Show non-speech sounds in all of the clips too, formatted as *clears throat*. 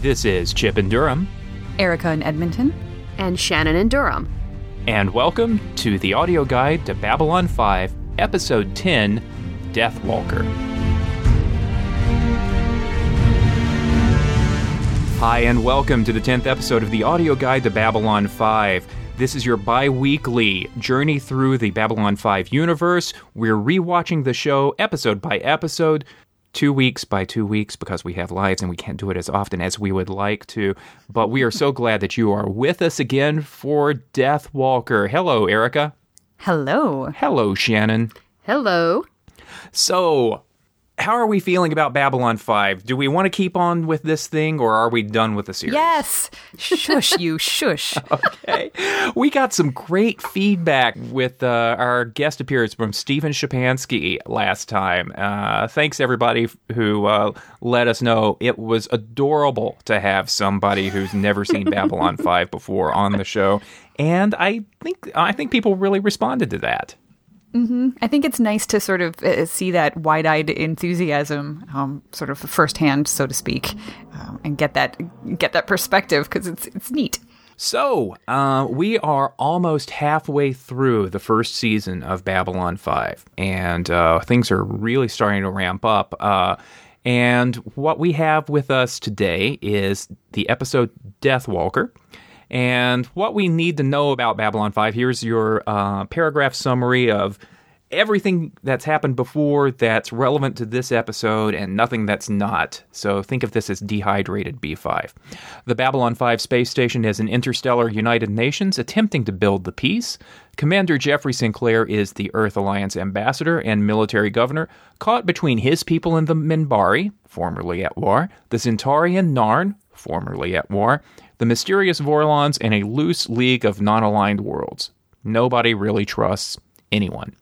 This is Chip in Durham, Erica in Edmonton, and Shannon in Durham. and welcome to the audio guide to Babylon 5, Episode 10 Deathwalker. Hi, and welcome to the 10th episode of the audio guide to Babylon 5. This is your bi weekly journey through the Babylon 5 universe. We're rewatching the show episode by episode, two weeks by two weeks, because we have lives and we can't do it as often as we would like to. But we are so *laughs* glad that you are with us again for Deathwalker. Hello, Erica. hello. Hello, Shannon. Hello. So, how are we feeling about Babylon 5? Do we want to keep on with this thing or are we done with the series? Yes. Shush, you shush. *laughs* okay. We got some great feedback with uh, our guest appearance from Stephen Shapansky last time. Uh, thanks, everybody who uh, let us know it was adorable to have somebody who's never seen Babylon *laughs* 5 before on the show. And I think I think people really responded to that. I think it's nice to sort of uh, see that wide-eyed enthusiasm, um, sort of firsthand, so to speak, um, and get that get that perspective because it's it's neat. So, uh, we are almost halfway through the first season of Babylon 5, and uh, things are really starting to ramp up. Uh, and what we have with us today is the episode Deathwalker. And what we need to know about Babylon 5 here's your uh, paragraph summary of everything that's happened before that's relevant to this episode and nothing that's not. So think of this as dehydrated B5. The Babylon 5 space station is an interstellar United Nations attempting to build the peace. Commander Jeffrey Sinclair is the Earth Alliance ambassador and military governor, caught between his people and the Minbari, formerly at war, the Centaurian Narn, formerly at war, the mysterious Vorlons, and a loose league of non aligned worlds. Nobody really trusts anyone.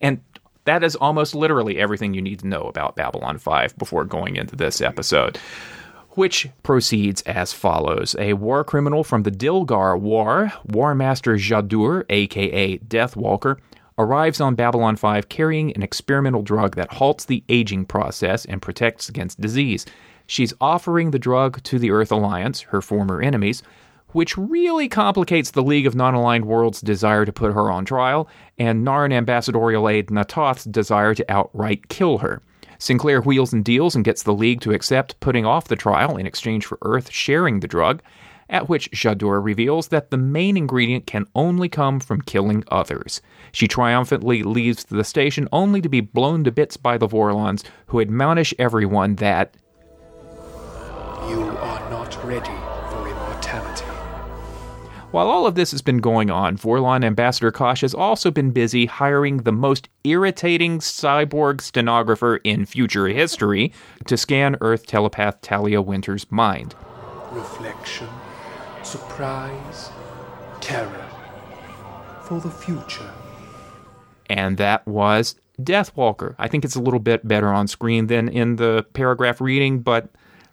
And that is almost literally everything you need to know about Babylon 5 before going into this episode, which proceeds as follows. A war criminal from the Dilgar War, War Master Jha'dur, aka Deathwalker, arrives on Babylon 5 carrying an experimental drug that halts the aging process and protects against disease. She's offering the drug to the Earth Alliance, her former enemies, which really complicates the League of Non Aligned Worlds' desire to put her on trial, and Narn ambassadorial aide Na'Toth's desire to outright kill her. Sinclair wheels and deals and gets the League to accept putting off the trial in exchange for Earth sharing the drug, at which Jha'dur reveals that the main ingredient can only come from killing others. She triumphantly leaves the station only to be blown to bits by the Vorlons, who admonish everyone that You are not ready for immortality. While all of this has been going on, Vorlon Ambassador Kosh has also been busy hiring the most irritating cyborg stenographer in future history to scan Earth telepath Talia Winter's mind. Reflection, surprise, terror. For the future. And that was Deathwalker. I think it's a little bit better on screen than in the paragraph reading, but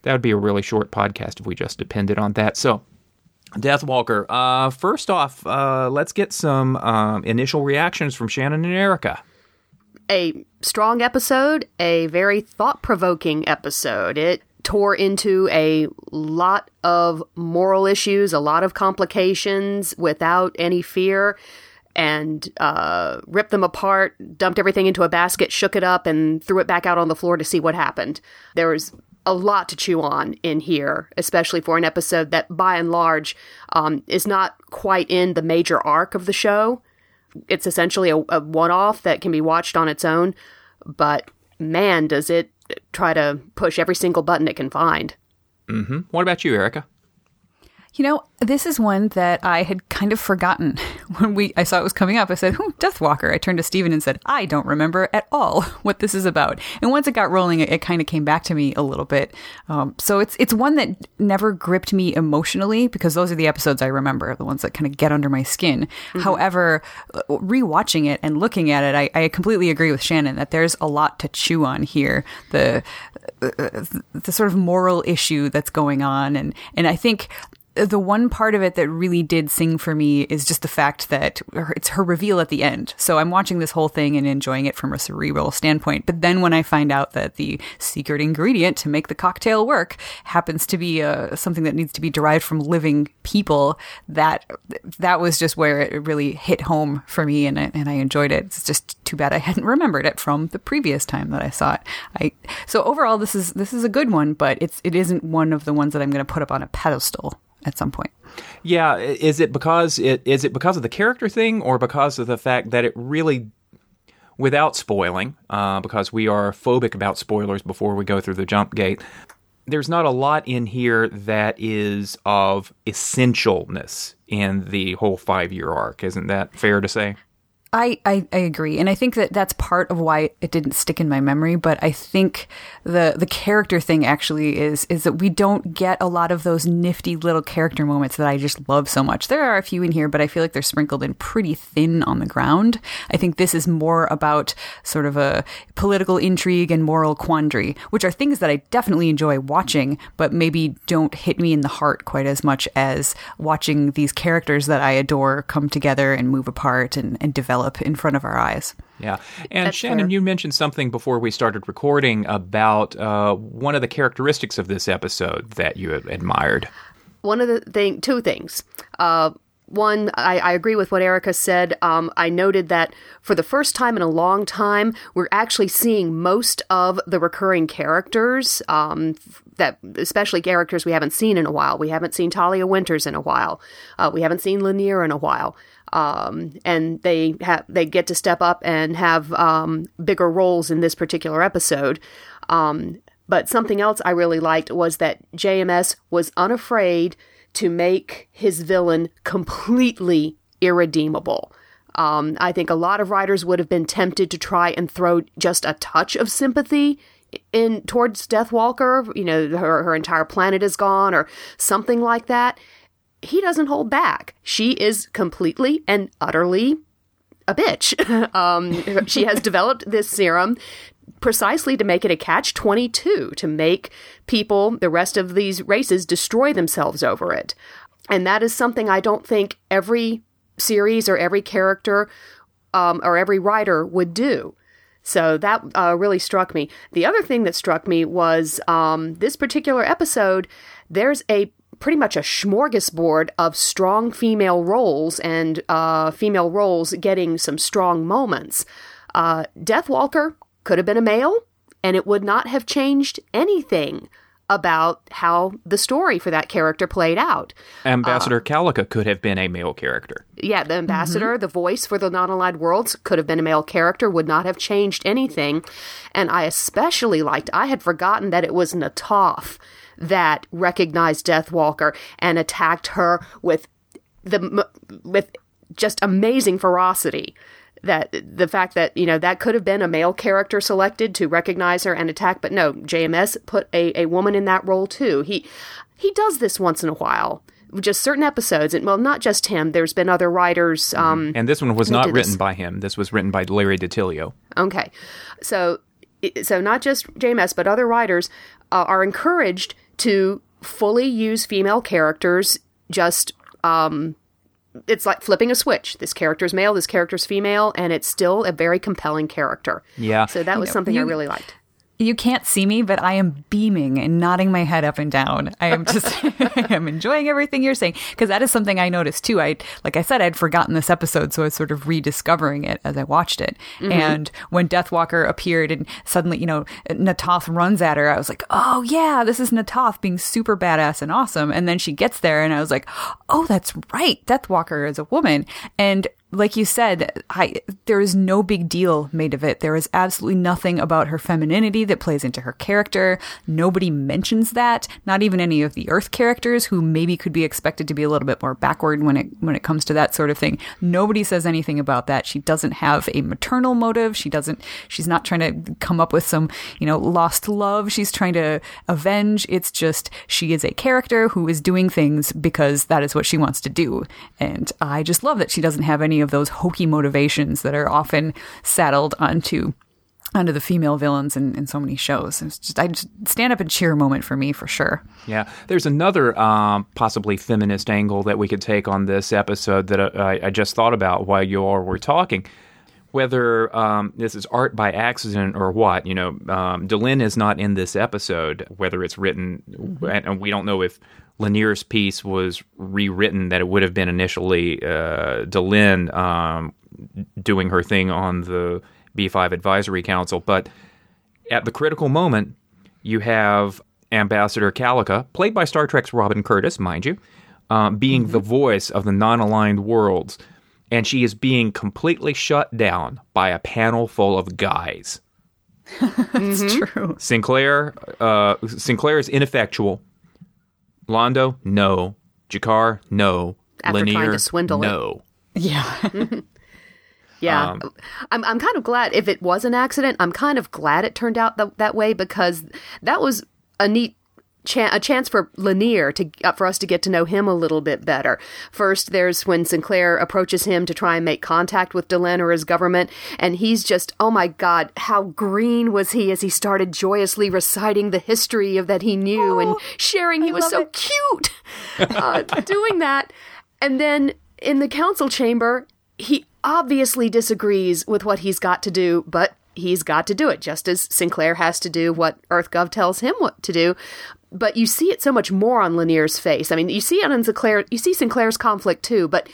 that would be a really short podcast if we just depended on that. So, Deathwalker. Uh, first off, uh, let's get some um, initial reactions from Shannon and Erica. A strong episode, a very thought provoking episode. It tore into a lot of moral issues, a lot of complications without any fear, and uh, ripped them apart, dumped everything into a basket, shook it up, and threw it back out on the floor to see what happened. There was a lot to chew on in here, especially for an episode that, by and large, um, is not quite in the major arc of the show. It's essentially a, a one-off that can be watched on its own but man does it try to push every single button it can find. Hmm What about you, Erica? You know, this is one that I had kind of forgotten *laughs* when we I saw it was coming up. I said, "Hmm, Deathwalker." I turned to Steven and said, "I don't remember at all *laughs* what this is about." And once it got rolling, it, it kind of came back to me a little bit. Um, so it's it's one that never gripped me emotionally because those are the episodes I remember, the ones that kind of get under my skin. However, uh, rewatching it and looking at it, I, I completely agree with Shannon that there's a lot to chew on here. The uh, the sort of moral issue that's going on, and and I think the one part of it that really did sing for me is just the fact that it's her reveal at the end. So I'm watching this whole thing and enjoying it from a cerebral standpoint. But then when I find out that the secret ingredient to make the cocktail work happens to be uh, something that needs to be derived from living people, that that was just where it really hit home for me, and I, and I enjoyed it. It's just too bad I hadn't remembered it from the previous time that I saw it. I so overall this is this is a good one, but it's it isn't one of the ones that I'm going to put up on a pedestal at some point. Yeah, is it because it is it because of the character thing, or because of the fact that it really, without spoiling, uh, because we are phobic about spoilers before we go through the jump gate. There's not a lot in here that is of essentialness in the whole five year arc. Isn't that fair to say? I, I, I agree, and I think that that's part of why it didn't stick in my memory. But I think the the character thing actually is is that we don't get a lot of those nifty little character moments that I just love so much. There are a few in here, but I feel like they're sprinkled in pretty thin on the ground. I think this is more about sort of a political intrigue and moral quandary, which are things that I definitely enjoy watching, but maybe don't hit me in the heart quite as much as watching these characters that I adore come together and move apart and, and develop in front of our eyes. Yeah. And That's Shannon, fair. you mentioned something before we started recording about uh, one of the characteristics of this episode that you admired. one of the thing, two things. Uh, one, I, I agree with what Erica said. Um, I noted that for the first time in a long time, we're actually seeing most of the recurring characters. Um, that especially characters we haven't seen in a while. We haven't seen Talia Winters in a while. Uh, we haven't seen Lennier in a while. Um, and they have they get to step up and have um, bigger roles in this particular episode. Um, but something else I really liked was that JMS was unafraid to make his villain completely irredeemable. Um, I think a lot of writers would have been tempted to try and throw just a touch of sympathy in towards Deathwalker. You know, her her entire planet is gone, or something like that. He doesn't hold back. She is completely and utterly a bitch. *laughs* um, she has developed this serum precisely to make it a catch 22 to make people the rest of these races destroy themselves over it and that is something i don't think every series or every character um, or every writer would do so that uh, really struck me the other thing that struck me was um, this particular episode there's a pretty much a smorgasbord of strong female roles and uh, female roles getting some strong moments uh, Deathwalker could have been a male, and it would not have changed anything about how the story for that character played out. Ambassador Kalika could have been a male character. Yeah, the ambassador, the voice for the non allied worlds, could have been a male character, would not have changed anything. And I especially liked, I had forgotten that it was Na'Toth that recognized Deathwalker and attacked her with the with just amazing ferocity that the fact that you know that could have been a male character selected to recognize her and attack but no jms put a, a woman in that role too he he does this once in a while just certain episodes and well not just him there's been other writers um And this one was not written this? by him. This was written by Larry DiTillio. Okay. So so not just JMS but other writers uh, are encouraged to fully use female characters just um it's like flipping a switch. This character's male, this character's female, and it's still a very compelling character. Yeah. So that was something I really liked. You can't see me, but I am beaming and nodding my head up and down. I am just, *laughs* I am enjoying everything you're saying because that is something I noticed too. I, like I said, I'd forgotten this episode, so I was sort of rediscovering it as I watched it. Mm-hmm. And when Deathwalker appeared and suddenly, you know, Na'Toth runs at her, I was like, oh yeah, this is Na'Toth being super badass and awesome. And then she gets there and I was like, oh, that's right. Deathwalker is a woman. And like you said, I there is no big deal made of it. There is absolutely nothing about her femininity that plays into her character. Nobody mentions that. Not even any of the Earth characters who maybe could be expected to be a little bit more backward when it when it comes to that sort of thing. Nobody says anything about that. She doesn't have a maternal motive. She doesn't she's not trying to come up with some, you know, lost love she's trying to avenge. It's just she is a character who is doing things because that is what she wants to do. And I just love that she doesn't have any of those hokey motivations that are often saddled onto onto the female villains in, in so many shows. It's just I just stand up and cheer moment for me for sure. Yeah, there's another um, possibly feminist angle that we could take on this episode that I, I just thought about while you all were talking. Whether um, this is art by accident or what, you know, um, is not in this episode. Whether it's written, and we don't know if Lennier's piece was rewritten, that it would have been initially uh, Delenn um, doing her thing on the B5 Advisory Council. But at the critical moment, you have Ambassador Kalika, played by Star Trek's Robin Curtis, mind you, um, being the voice of the non aligned worlds. And she is being completely shut down by a panel full of guys. *laughs* It's true. Sinclair, uh, Sinclair is ineffectual. Londo, no. G'Kar, no. After trying to swindle it. no. Yeah. *laughs* Yeah, Um, I'm. I'm kind of glad if it was an accident. I'm kind of glad it turned out th- that way because that was a neat. Chan- a chance for Lennier to uh, for us to get to know him a little bit better. First, there's when Sinclair approaches him to try and make contact with Delenn or his government, and he's just, oh my god, how green was he as he started joyously reciting the history of that he knew and sharing. He was so cute *laughs* uh, doing that, and then in the council chamber, he obviously disagrees with what he's got to do, but he's got to do it, just as Sinclair has to do what EarthGov tells him what to do. But you see it so much more on Lennier's face. I mean, you see it on Sinclair, you see Sinclair's conflict too, but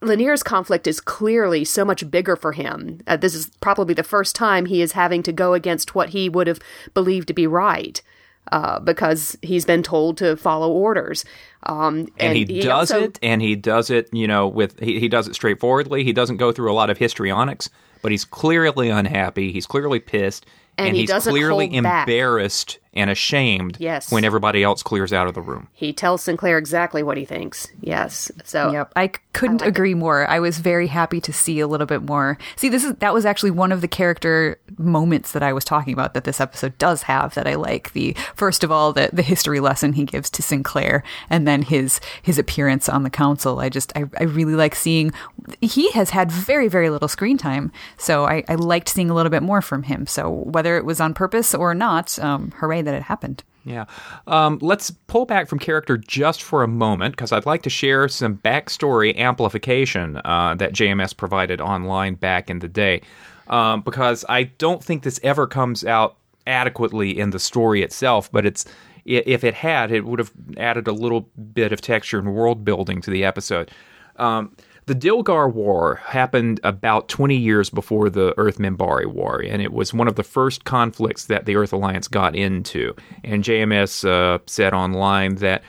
Lennier's conflict is clearly so much bigger for him. Uh, this is probably the first time he is having to go against what he would have believed to be right. Uh, because he's been told to follow orders, um, and, he, does also- it and he does it you know with he, he does it straightforwardly he doesn't go through a lot of histrionics but he's clearly unhappy he's clearly pissed And he he's clearly embarrassed and ashamed Yes. when everybody else clears out of the room He tells Sinclair exactly what he thinks. Yes. So Yep, I c- couldn't agree more. I was very happy to see a little bit more. See, this is that was actually one of the character moments that I was talking about that this episode does have that I like. The first of all, the the history lesson he gives to Sinclair, and then his his appearance on the council. I just I, I really like seeing. He has had very very little screen time, so I, I liked seeing a little bit more from him. So whether it was on purpose or not, um, hooray that it happened. Yeah. Um, let's pull back from character just for a moment because I'd like to share some backstory amplification uh, that JMS provided online back in the day. Um, because I don't think this ever comes out adequately in the story itself, but it's if it had, it would have added a little bit of texture and world building to the episode. Um, the Dilgar War happened about 20 years before the Earth Minbari War, and it was one of the first conflicts that the Earth Alliance got into. And JMS uh, said online that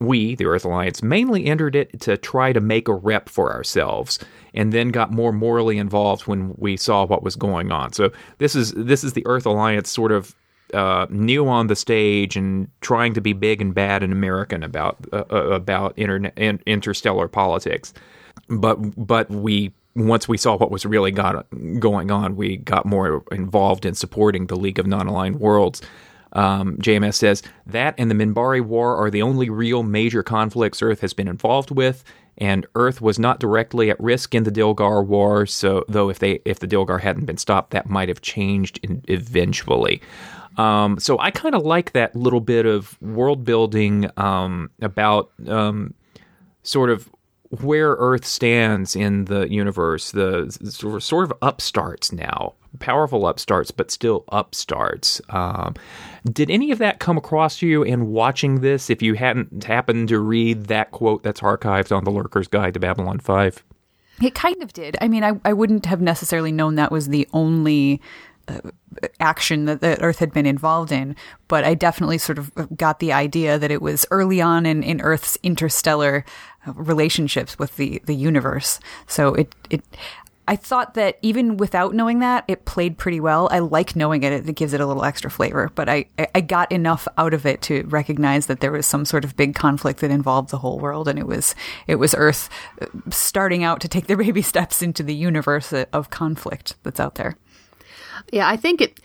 we, the Earth Alliance, mainly entered it to try to make a rep for ourselves, and then got more morally involved when we saw what was going on. So this is this is the Earth Alliance sort of uh, new on the stage and trying to be big and bad and American about uh, uh, about interstellar politics. But but we once we saw what was really got going on, we got more involved in supporting the League of Non-Aligned Worlds. Um, JMS says that and the Minbari War are the only real major conflicts Earth has been involved with, and Earth was not directly at risk in the Dilgar War. So, though if they if the Dilgar hadn't been stopped, that might have changed in, eventually. Um, so I kind of like that little bit of world building um, about um, sort of where Earth stands in the universe, the sort of- upstarts now, powerful upstarts, but still upstarts. Um, did any of that come across to you in watching this? If you hadn't happened to read that quote that's archived on the Lurker's Guide to Babylon Five, It kind of did. I mean, I, I wouldn't have necessarily known that was the only uh, action that the Earth had been involved in, but I definitely sort of got the idea that it was early on in, in Earth's interstellar relationships with the, the universe. So it, it, I thought that even without knowing that, it played pretty well. I like knowing it; it gives it a little extra flavor. But I, I got enough out of it to recognize that there was some sort of big conflict that involved the whole world, and it was it was Earth uh, starting out to take their *laughs* baby steps into the universe of conflict that's out there. Yeah, I think it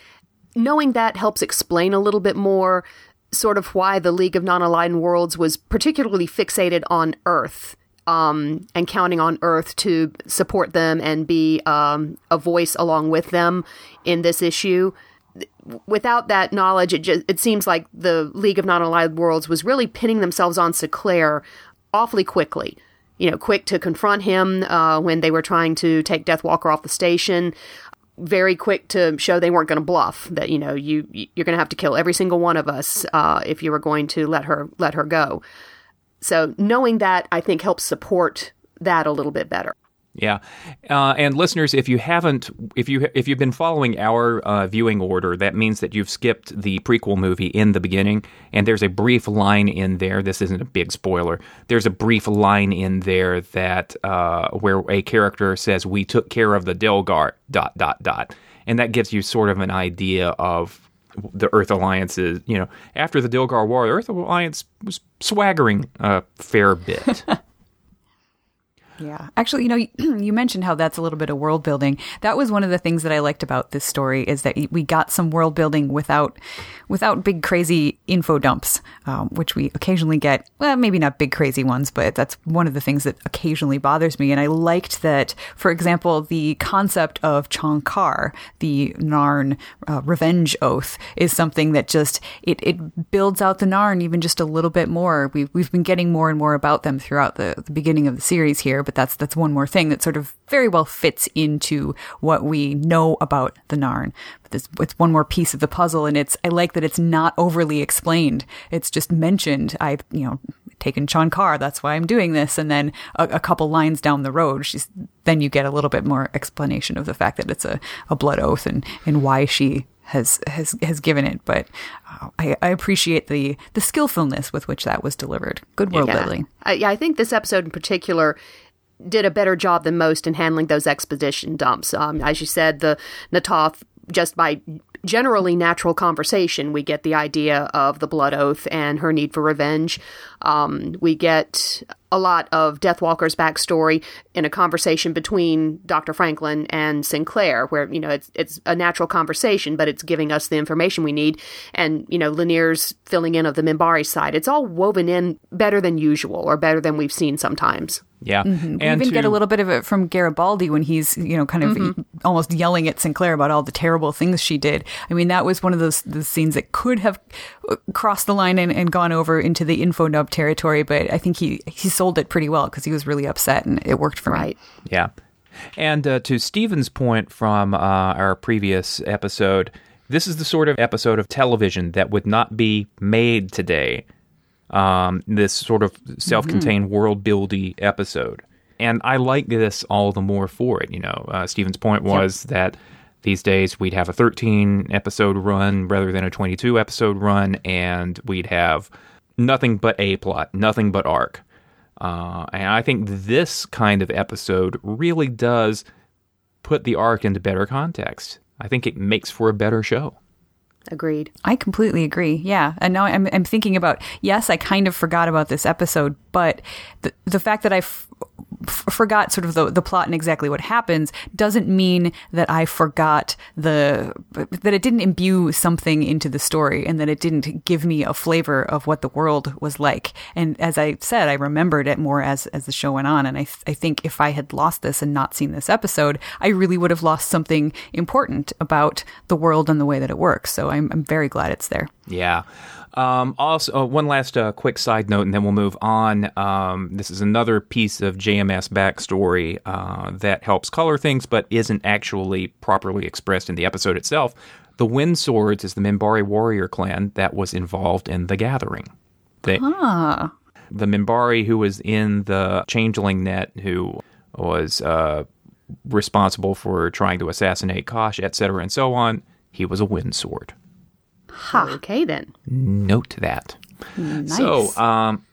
knowing that helps explain a little bit more sort of why the League of Non-Aligned Worlds was particularly fixated on Earth um, and counting on Earth to support them and be um, a voice along with them in this issue. Without that knowledge, it just it seems like the League of Non Aligned Worlds was really pinning themselves on Sinclair awfully quickly. You know, quick to confront him uh, when they were trying to take Deathwalker off the station very quick to show they weren't going to bluff that you know you you're going to have to kill every single one of us uh, if you were going to let her let her go. So knowing that, I think helps support that a little bit better. Yeah, uh, and listeners, if you haven't, if you if you've been following our uh, viewing order, that means that you've skipped the prequel movie in the beginning, and there's a brief line in there. This isn't a big spoiler. There's a brief line in there that uh, where a character says, "We took care of the Dilgar." Dot dot dot, and that gives you sort of an idea of the Earth Alliance's. You know, after the Dilgar War, the Earth Alliance was swaggering a fair bit. *laughs* Yeah. Actually, you know, *clears throat* you mentioned how that's a little bit of world building. That was one of the things that I liked about this story is that we got some world building without without big crazy info dumps, um, which we occasionally get. Well, maybe not big crazy ones, but that's one of the things that occasionally bothers me. And I liked that, for example, the concept of Shon'kar, the Narn uh, revenge oath, is something that just it it builds out the Narn even just a little bit more. We've we've been getting more and more about them throughout the, the beginning of the series here but that's that's one more thing that sort of very well fits into what we know about the Narn. But this, it's one more piece of the puzzle, and it's I like that it's not overly explained. It's just mentioned. I've you know taken Shon'kar, that's why I'm doing this, and then a, a couple lines down the road, she's then you get a little bit more explanation of the fact that it's a, a blood oath and and why she has has has given it. But uh, I, I, appreciate the the skillfulness with which that was delivered. Good world yeah. building. I, yeah, I think this episode in particular did a better job than most in handling those expedition dumps. Um, as you said, the Na'Toth just by generally natural conversation, we get the idea of the blood oath and her need for revenge. Um, we get a lot of Deathwalker's backstory in a conversation between Dr. Franklin and Sinclair, where, you know, it's, it's a natural conversation, but it's giving us the information we need. And, you know, Lennier's filling in of the Minbari side. It's all woven in better than usual or better than we've seen sometimes. Yeah. Mm-hmm. We even to... get a little bit of it from Garibaldi when he's, you know, kind of mm-hmm. almost yelling at Sinclair about all the terrible things she did. I mean, that was one of those the scenes that could have crossed the line and, and gone over into the info nub territory, but I think he, he sold it pretty well because he was really upset and it worked for right. me. Yeah. And uh, to Stephen's point from uh, our previous episode, this is the sort of episode of television that would not be made today um, this sort of self-contained mm-hmm. world buildy episode. And I like this all the more for it. You know, uh, Stephen's point was yep. that these days we'd have a 13 episode run rather than a 22 episode run, and we'd have nothing but a plot, nothing but arc. Uh, and I think this kind of episode really does put the arc into better context. I think it makes for a better show. Agreed. I completely agree. Yeah. And now I'm, I'm thinking about, yes, I kind of forgot about this episode, but the, the fact that I f- forgot sort of the, the plot and exactly what happens doesn't mean that I forgot the that it didn't imbue something into the story and that it didn't give me a flavor of what the world was like. And as I said, I remembered it more as as the show went on. And I th- I think if I had lost this and not seen this episode, I really would have lost something important about the world and the way that it works. So I'm I'm very glad it's there. Yeah. Um, also, uh, one last uh, quick side note, and then we'll move on. Um, this is another piece of JMS backstory uh, that helps color things, but isn't actually properly expressed in the episode itself. The Wind Swords is the Minbari warrior clan that was involved in the Gathering. They, ah. The Minbari who was in the Changeling net, who was uh, responsible for trying to assassinate Kosh, etc., and so on. He was a Wind Sword. Ha. Okay then. Note that. Nice. So, um,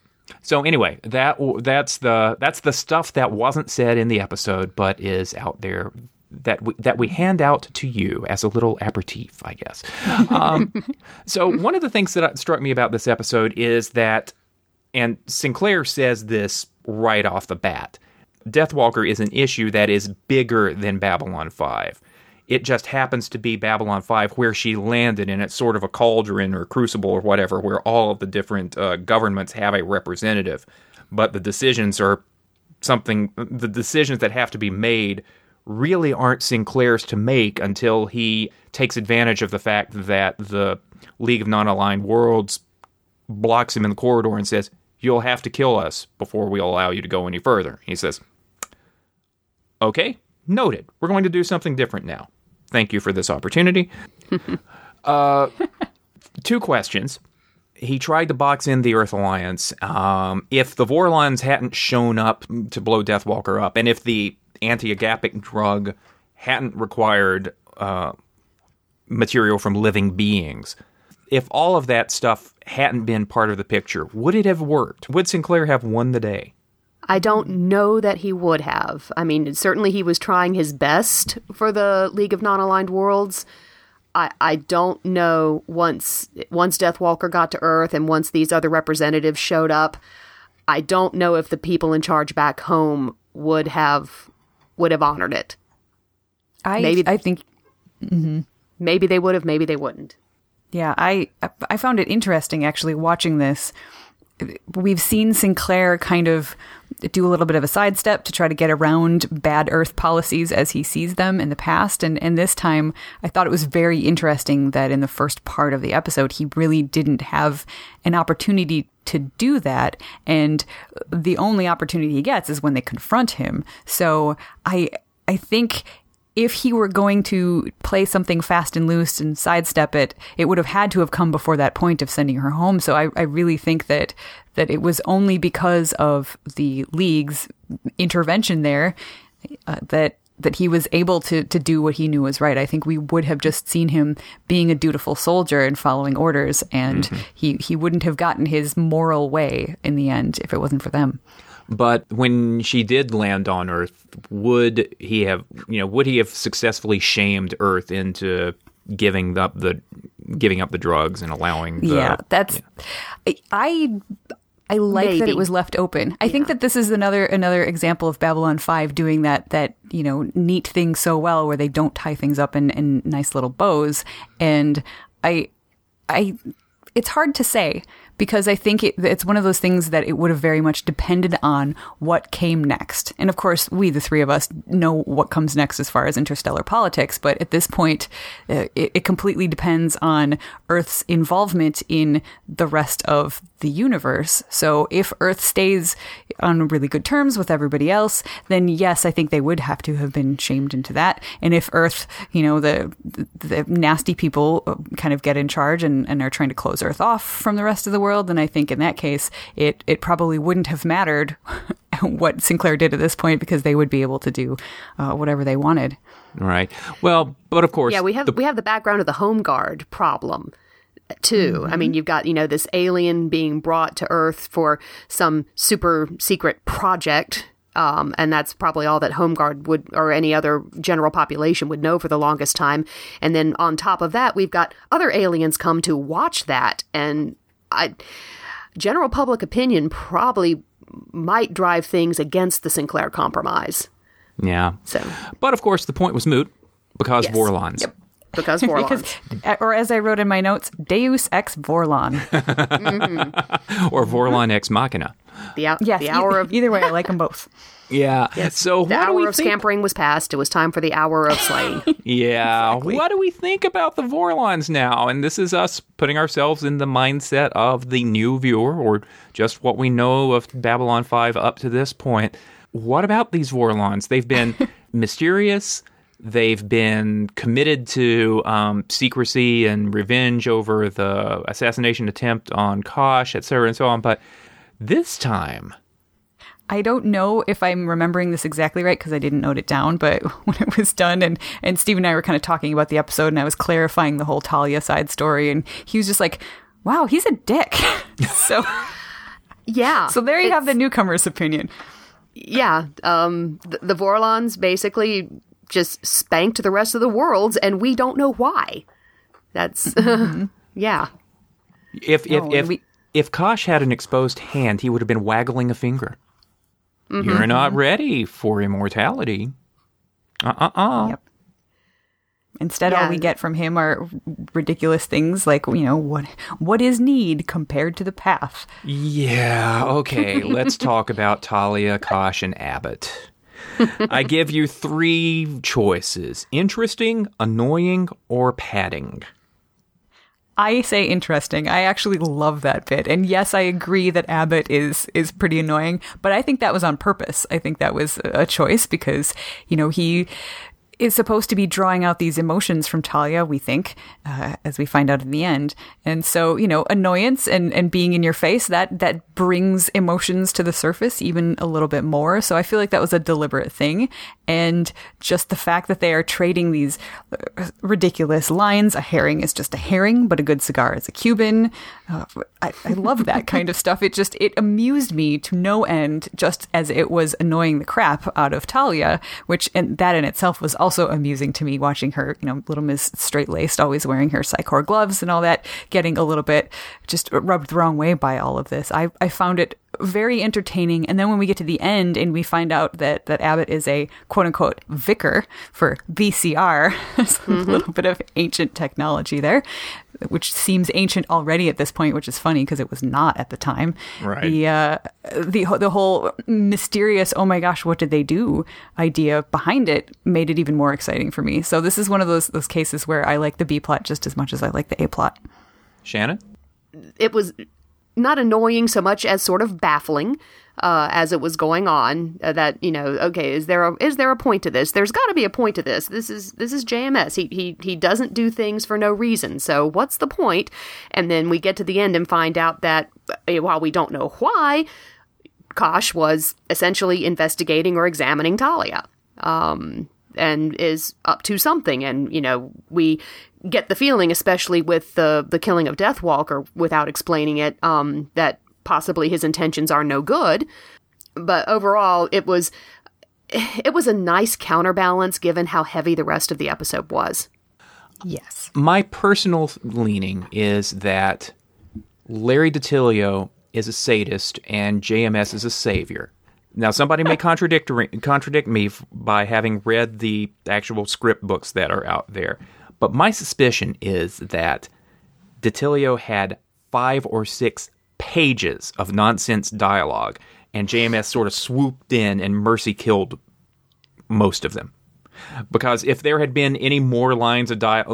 so anyway, that that's the that's the stuff that wasn't said in the episode, but is out there that we, that we hand out to you as a little aperitif, I guess. *laughs* Um, so one of the things that struck me about this episode is that, and Sinclair says this right off the bat. Deathwalker is an issue that is bigger than Babylon 5. It just happens to be Babylon 5 where she landed, and it's sort of a cauldron or crucible or whatever, where all of the different uh, governments have a representative. But the decisions are something the decisions that have to be made really aren't Sinclair's to make until he takes advantage of the fact that the League of Non-Aligned Worlds blocks him in the corridor and says, "You'll have to kill us before we'll allow you to go any further." He says, "Okay, noted. We're going to do something different now. Thank you for this opportunity." *laughs* uh, two questions. He tried to box in the Earth Alliance. Um, if the Vorlons hadn't shown up to blow Deathwalker up, and if the anti-agapic drug hadn't required uh, material from living beings, if all of that stuff hadn't been part of the picture, would it have worked? Would Sinclair have won the day? I don't know that he would have. I mean, certainly he was trying his best for the League of Non-Aligned Worlds. I, I don't know once once Deathwalker got to Earth and once these other representatives showed up, I don't know if the people in charge back home would have would have honored it. I Maybe- I think mm-hmm. Maybe they would have, maybe they wouldn't. Yeah, I I found it interesting actually watching this. We've seen Sinclair kind of do a little bit of a sidestep to try to get around bad Earth policies as he sees them in the past, and and this time I thought it was very interesting that in the first part of the episode he really didn't have an opportunity to do that, and the only opportunity he gets is when they confront him. So I I think if he were going to play something fast and loose and sidestep it, it would have had to have come before that point of sending her home. So I, I really think that that it was only because of the league's intervention there uh, that that he was able to to do what he knew was right. I think we would have just seen him being a dutiful soldier and following orders, and he he wouldn't have gotten his moral way in the end if it wasn't for them. But when she did land on Earth, would he have, you know, would he have successfully shamed Earth into giving up the giving up the drugs and allowing the yeah, that's I- I I like that it was left open. I think that this is another another example of Babylon 5 doing that that, you know, neat thing so well where they don't tie things up in, in nice little bows. And I I it's hard to say because I think it, it's one of those things that it would have very much depended on what came next. And of course, we, the three of us, know what comes next as far as interstellar politics. But at this point, uh, it, it completely depends on Earth's involvement in the rest of the universe. So if Earth stays on really good terms with everybody else, then yes, I think they would have to have been shamed into that. And if Earth, you know, the the nasty people uh, kind of get in charge and, and are trying to close Earth off from the rest of the world, then I think in that case, it it probably wouldn't have mattered *laughs* what Sinclair did at this point because they would be able to do uh, whatever they wanted. right. Well, but of course, Yeah, we have the- we have the background of the home guard problem too. I mean, you've got, you know, this alien being brought to Earth for some super secret project. Um, and that's probably all that Home Guard would, or any other general population would know for the longest time. And then on top of that, we've got other aliens come to watch that. And I, general public opinion probably might drive things against the Sinclair Compromise. yeah. So, But of course, the point was moot because Yes. Vorlons. Yep. because *laughs* Vorlons. Because, uh, or as I wrote in my notes, Deus ex Vorlon. *laughs* or Vorlon ex Machina. the, hou- Yes, the e- hour of either way, I like them both. *laughs* Yeah. So The hour of think? scampering was past. It was time for the hour of slaying. *laughs* Yeah. What do we think about the Vorlons now? And this is us putting ourselves in the mindset of the new viewer, or just what we know of Babylon 5 up to this point. What about these Vorlons? They've been *laughs* mysterious. They've been committed to um, secrecy and revenge over the assassination attempt on Kosh, et cetera, and so on. But this time, I don't know if I'm remembering this exactly right because I didn't note it down, but *laughs* when it was done and, and Steve and I were kind of talking about the episode and I was clarifying the whole Talia side story and he was just like, wow, he's a dick. *laughs* so, yeah. so there you have the newcomer's opinion. Yeah. Um, the, the Vorlons basically just spanked the rest of the worlds, and we don't know why. That's. *laughs* yeah. if if No, if, we- if Kosh had an exposed hand, he would have been waggling a finger. You're not ready for immortality. Uh uh uh. Yep. Instead, all we get from him are ridiculous things like, you know, what what is need compared to the path? Yeah, okay, let's *laughs* talk about Talia, Kosh, and Abbut. I give you three choices interesting, annoying, or padding. I say interesting. I actually love that bit. And yes, I agree that Abbut is is pretty annoying, but I think that was on purpose. I think that was a choice because, you know, he is supposed to be drawing out these emotions from Talia, we think, uh, as we find out in the end. And so, you know, annoyance and, and being in your face, that, that brings emotions to the surface even a little bit more. So I feel like that was a deliberate thing. And just the fact that they are trading these uh, ridiculous lines. A herring is just a herring, but a good cigar is a Cuban. I, I love that kind of stuff. It just, it amused me to no end, just as it was annoying the crap out of Talia, which, and that in itself was also amusing to me watching her, you know, little Miss Straight Laced, always wearing her Psi Corps gloves and all that, getting a little bit just rubbed the wrong way by all of this. I, I found it very entertaining. And then when we get to the end and we find out that, that Abbut is a quote unquote vicar for VCR, *laughs* there's a little bit of ancient technology there, which seems ancient already at this point, which is funny because it was not at the time. Right. The, uh, the, the whole mysterious, oh my gosh, what did they do idea behind it made it even more exciting for me. So this is one of those, those cases where I like the B plot just as much as I like the A plot. Shannon? it was not annoying so much as sort of baffling uh, as it was going on. Uh, that you know, okay, is there a is there a point to this? There's got to be a point to this. This is this is JMS. He he he doesn't do things for no reason. So what's the point? And then we get to the end and find out that uh, while we don't know why, Kosh was essentially investigating or examining Talia. Um, and is up to something. And, you know, we get the feeling, especially with the, the killing of Deathwalker without explaining it, um, that possibly his intentions are no good. But overall, it was, it was a nice counterbalance given how heavy the rest of the episode was. Yes. My personal leaning is that Larry DiTillio is a sadist and JMS is a savior. Now, somebody may contradict contradict me by having read the actual script books that are out there, but my suspicion is that DiTillio had five or six pages of nonsense dialogue, and JMS sort of swooped in and mercy killed most of them. Because if there had been any more lines of di-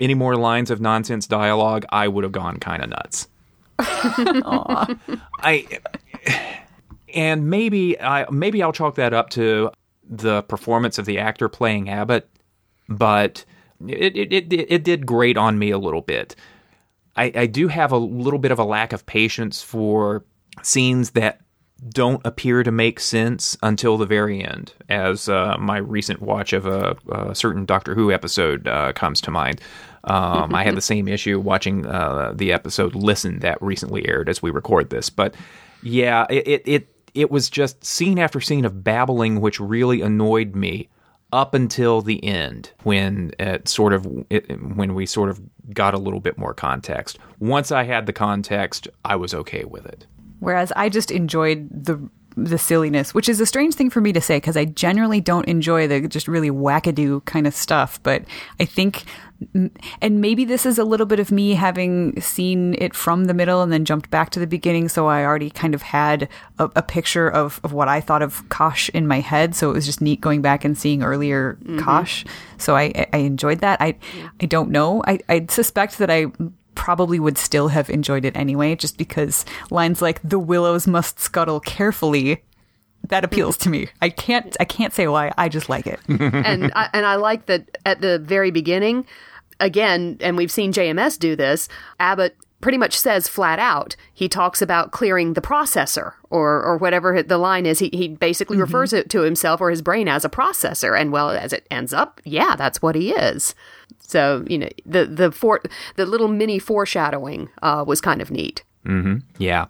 any more lines of nonsense dialogue, I would have gone kind of nuts. *laughs* I and maybe I maybe I'll chalk that up to the performance of the actor playing Abbut, but it it it, it did grate on me a little bit. I, I do have a little bit of a lack of patience for scenes that don't appear to make sense until the very end, as uh, my recent watch of a, a certain Doctor Who episode uh, comes to mind. Um, I had the same issue watching uh, the episode Listen that recently aired as we record this, but yeah, it, it it it was just scene after scene of babbling, which really annoyed me up until the end when it sort of it, when we sort of got a little bit more context. Once I had the context, I was okay with it. Whereas I just enjoyed the the silliness, which is a strange thing for me to say because I generally don't enjoy the just really wackadoo kind of stuff. But I think, and maybe this is a little bit of me having seen it from the middle and then jumped back to the beginning. So I already kind of had a, a picture of, of what I thought of Kosh in my head. So it was just neat going back and seeing earlier mm-hmm. Kosh. So I, I enjoyed that. I, I don't know. I, I suspect that I probably would still have enjoyed it anyway, just because lines like "the willows must scuttle carefully" that appeals to me. I can't I can't say why. I just like it. *laughs* and I, and I like that at the very beginning, again, and we've seen JMS do this. Abbut pretty much says flat out. He talks about clearing the processor or or whatever the line is. He he basically mm-hmm. refers it to himself or his brain as a processor. And well, as it ends up, yeah, that's what he is. So you know the the for the little mini foreshadowing uh, was kind of neat. Yeah.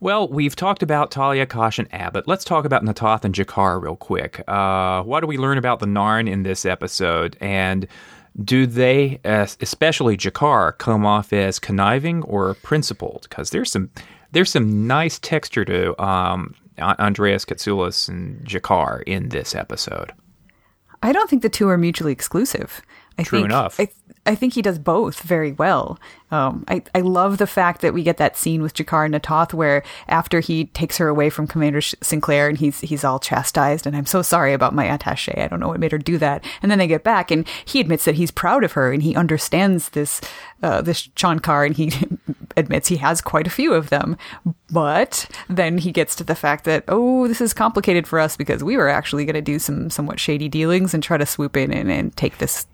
Well, we've talked about Talia, Kosh, and Abbut. Let's talk about Na'Toth and G'Kar real quick. Uh, what do we learn about the Narn in this episode? And do they, uh, especially G'Kar, come off as conniving or principled? Because there's some there's some nice texture to um, Andreas Katsulas and G'Kar in this episode. I don't think the two are mutually exclusive. I True think, enough. I, I think he does both very well. Um, I, I love the fact that we get that scene with G'Kar and Na'Toth where after he takes her away from Commander Sh- Sinclair and he's he's all chastised and I'm so sorry about my attaché. I don't know what made her do that. And then they get back and he admits that he's proud of her and he understands this uh, this Shon'kar and he *laughs* admits he has quite a few of them. But then he gets to the fact that oh this is complicated for us because we were actually going to do some somewhat shady dealings and try to swoop in and, and take this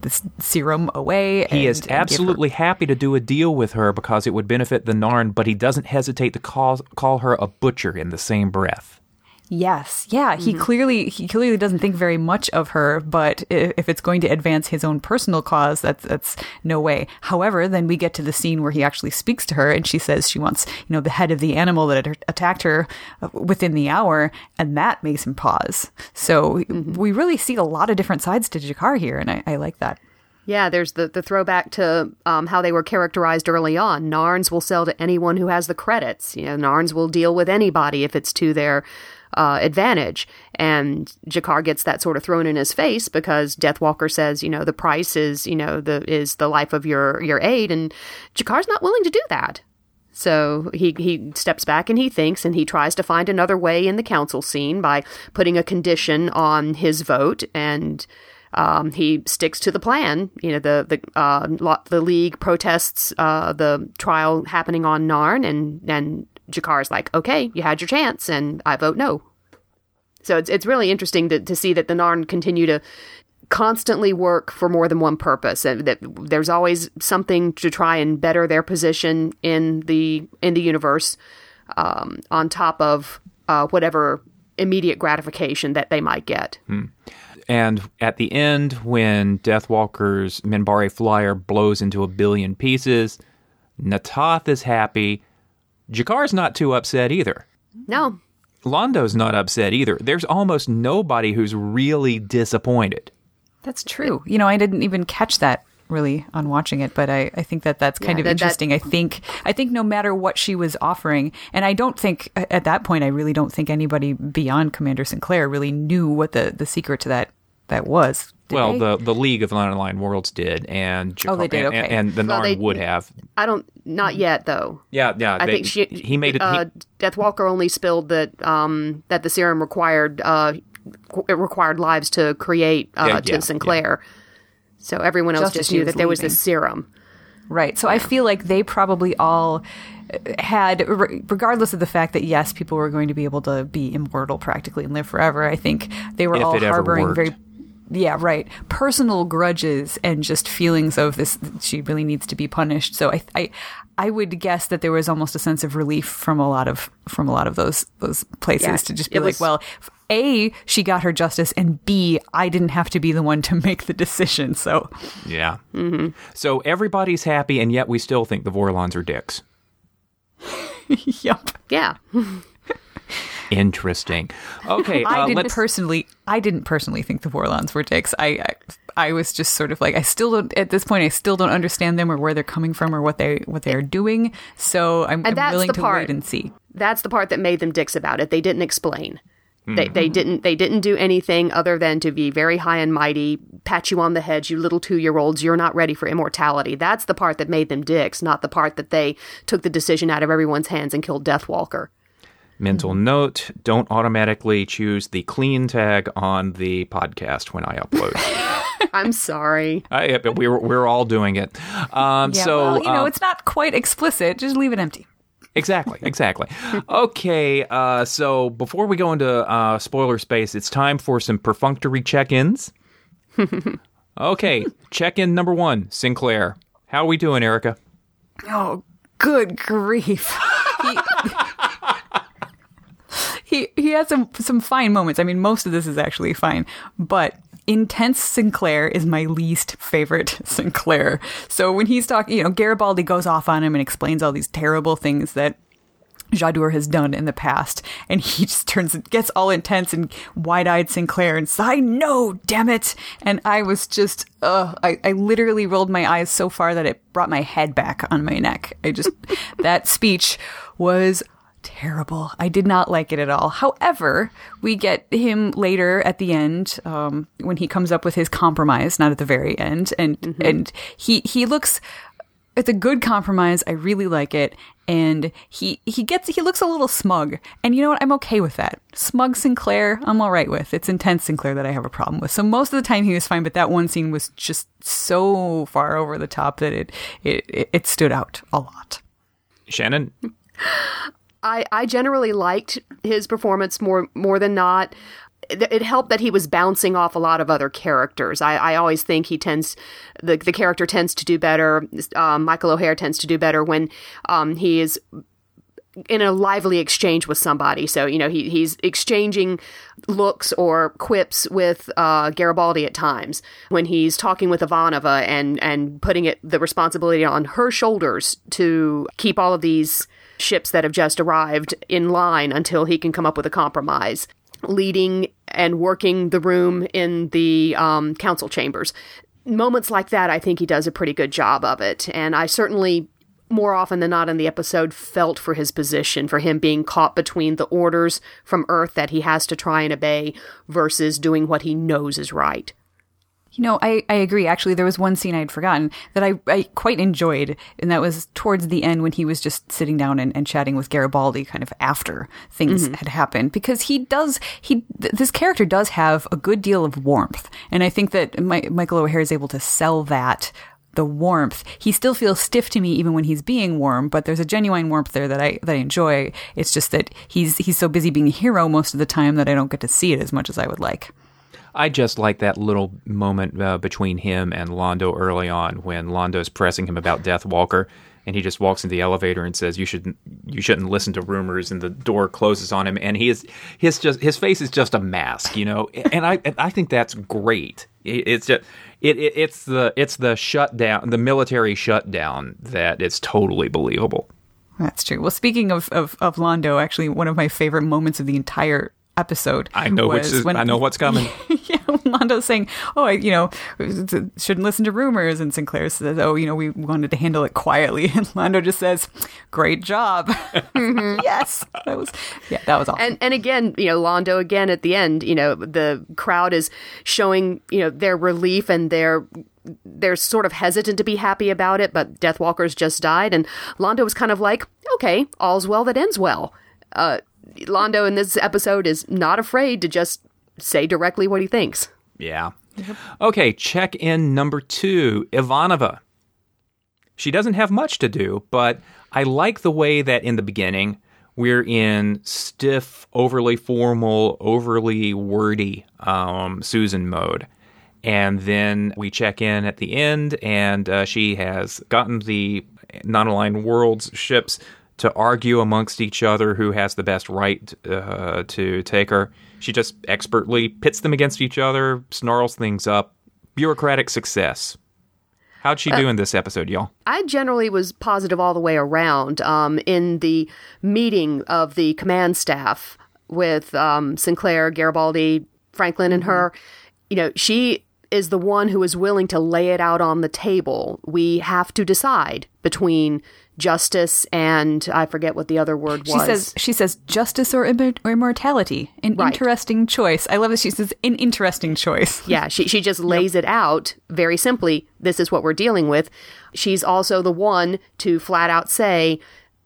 this serum away. He and- is and give her- absolutely happy to do a deal with her because it would benefit the Narn, but he doesn't hesitate to call call her a butcher in the same breath. Yes, yeah. He clearly he clearly doesn't think very much of her, but if it's going to advance his own personal cause, that's that's no way. However, then we get to the scene where he actually speaks to her, and she says she wants you know the head of the animal that attacked her uh, within the hour, and that makes him pause. So we really see a lot of different sides to G'Kar here, and I, I like that. Yeah, there's the, the throwback to um, how they were characterized early on. Narns will sell to anyone who has the credits. You know, Narns will deal with anybody if it's to their uh, advantage. And G'Kar gets that sort of thrown in his face because Deathwalker says, you know, the price is, you know, the is the life of your your aid, and G'Kar's not willing to do that. So he he steps back and he thinks and he tries to find another way in the council scene by putting a condition on his vote and um, he sticks to the plan. You know the the uh, the league protests uh, the trial happening on Narn and and G'Kar's like okay you had your chance and I vote no. So it's it's really interesting to, to see that the Narn continue to constantly work for more than one purpose and that there's always something to try and better their position in the in the universe um, on top of uh, whatever immediate gratification that they might get And at the end, when Deathwalker's Minbari flyer blows into a billion pieces, Na'Toth is happy. G'Kar's not too upset either. no Londo's not upset either. There's almost nobody who's really disappointed. That's true. You know, I didn't even catch that really on watching it, but I, I think that that's kind Yeah, of that- that- interesting. I think I think no matter what she was offering, and I don't think at that point I really don't think anybody beyond Commander Sinclair really knew what the the secret to that that was. Did well, they? the the League of Non-Aligned Worlds did, and G'Kar, Oh, they did, okay. and, the Well, Narn they- would have. I don't not yet though Yeah, yeah. I they- think she he made it. uh, he, Deathwalker only spilled that um, that the serum required uh, it required lives to create uh, Yeah, to yeah, Sinclair. So everyone else Just just knew that there was leaving. this serum. Right. So I feel like they probably all uh, had, regardless of the fact that yes, people were going to be able to be immortal practically and live forever. I think they were If all harboring very, yeah, right, personal grudges and just feelings of this. She really needs to be punished. So I, I, I would guess that there was almost a sense of relief from a lot of from a lot of those those places Yeah, to just be it like, was- well. A, she got her justice, and B, I didn't have to be the one to make the decision. So, yeah. So everybody's happy, and yet we still think the Vorlons are dicks. *laughs* yep. Yeah. *laughs* Interesting. Okay, I uh, didn't let's. personally. I didn't personally think the Vorlons were dicks. I, I, I was just sort of like, I still don't. At this point, I still don't understand them or where they're coming from or what they what they are doing. So I'm, I'm that's willing the to part. wait and see. That's the part that made them dicks about it. They didn't explain. They, Mm-hmm. they didn't they didn't do anything other than to be very high and mighty, pat you on the head, you little two year olds, you're not ready for immortality. That's the part that made them dicks, not the part that they took the decision out of everyone's hands and killed Deathwalker. Mental note: Don't automatically choose the clean tag on the podcast when I upload. *laughs* *laughs* I'm sorry. I, we're we're all doing it. Um, Yeah, so well, you know, uh, it's not quite explicit. Just leave it empty. Exactly, exactly. okay, uh, so before we go into uh, spoiler space, it's time for some perfunctory check ins. *laughs* okay, check in number one Sinclair. How are we doing, Erica? Oh, good grief. he, *laughs* he he had some some fine moments. I mean, most of this is actually fine, but intense Sinclair is my least favorite *laughs* Sinclair. So when he's talking, you know, Garibaldi goes off on him and explains all these terrible things that Jha'dur has done in the past, and he *laughs* just turns gets all intense and wide-eyed Sinclair and says, "I know, damn it!" And I was just, I, I literally rolled my eyes so far that it brought my head back on my neck. I just *laughs* that speech was terrible. I did not like it at all. However, we get him later at the end um, when he comes up with his compromise, not at the very end, and and he he looks. It's a good compromise. I really like it, and he he gets he looks a little smug, and you know what? I'm okay with that. Smug Sinclair, I'm all right with. It's intense Sinclair that I have a problem with. So most of the time he was fine, but that one scene was just so far over the top that it it it, it stood out a lot. Shannon, *laughs* I, I generally liked his performance more more than not. It, helped that he was bouncing off a lot of other characters. I, I always think he tends the the character tends to do better. Um, Michael O'Hare tends to do better when um, he is in a lively exchange with somebody. So, you know, he, he's exchanging looks or quips with uh, Garibaldi at times when he's talking with Ivanova and, and putting it the responsibility on her shoulders to keep all of these ships that have just arrived in line until he can come up with a compromise. Leading and working the room in the um, council chambers. Moments like that, I think he does a pretty good job of it. And I certainly more often than not in the episode felt for his position, for him being caught between the orders from Earth that he has to try and obey versus doing what he knows is right. You know, I, I agree. Actually, there was one scene I had forgotten that I, I quite enjoyed, and that was towards the end when he was just sitting down and, and chatting with Garibaldi kind of after things mm-hmm. had happened. Because he does, he th- this character does have a good deal of warmth. And I think that my, Michael O'Hare is able to sell that the warmth. He still feels stiff to me even when he's being warm, but there's a genuine warmth there that I that I enjoy. It's just that he's he's so busy being a hero most of the time that I don't get to see it as much as I would like. I just like that little moment uh, between him and Londo early on when Londo's pressing him about Deathwalker, and he just walks in the elevator and says, "You shouldn't, you shouldn't listen to rumors." And the door closes on him, and he is his just his face is just a mask, you know. And I and I think that's great. It's just it, it it's the it's the shutdown, the military shutdown that it's totally believable. That's true. Well, speaking of, of, of Londo, actually, one of my favorite moments of the entire episode. I know which is, when- I know what's coming. *laughs* *laughs* Londo's saying, "Oh, I, you know, shouldn't listen to rumors," and Sinclair says, "Oh, you know, we wanted to handle it quietly," *laughs* and Londo just says, "Great job." *laughs* yes, that was yeah, that was awesome. And and again, you know, Londo again at the end, you know, the crowd is showing, you know, their relief and their they're sort of hesitant to be happy about it, but Deathwalker's just died, and Londo was kind of like, okay, all's well that ends well. Uh, Londo in this episode is not afraid to just say directly what he thinks. Yeah. Okay, check in number two, Ivanova. She doesn't have much to do, but I like the way that in the beginning we're in stiff, overly formal, overly wordy um, Susan mode. And then we check in at the end, and uh, she has gotten the non aligned worlds ships to argue amongst each other who has the best right uh, to take her. She just expertly pits them against each other, snarls things up. Bureaucratic success. How'd she do in this episode, y'all? I generally was positive all the way around. Um, in the meeting of the command staff with um, Sinclair, Garibaldi, Franklin, and her, you know, she is the one who is willing to lay it out on the table. We have to decide between justice and I forget what the other word was. She says she says justice or, immor- or immortality. An Right. interesting choice. I love that she says an interesting choice. Yeah, she she just lays it out very simply. This is what we're dealing with. She's also the one to flat out say,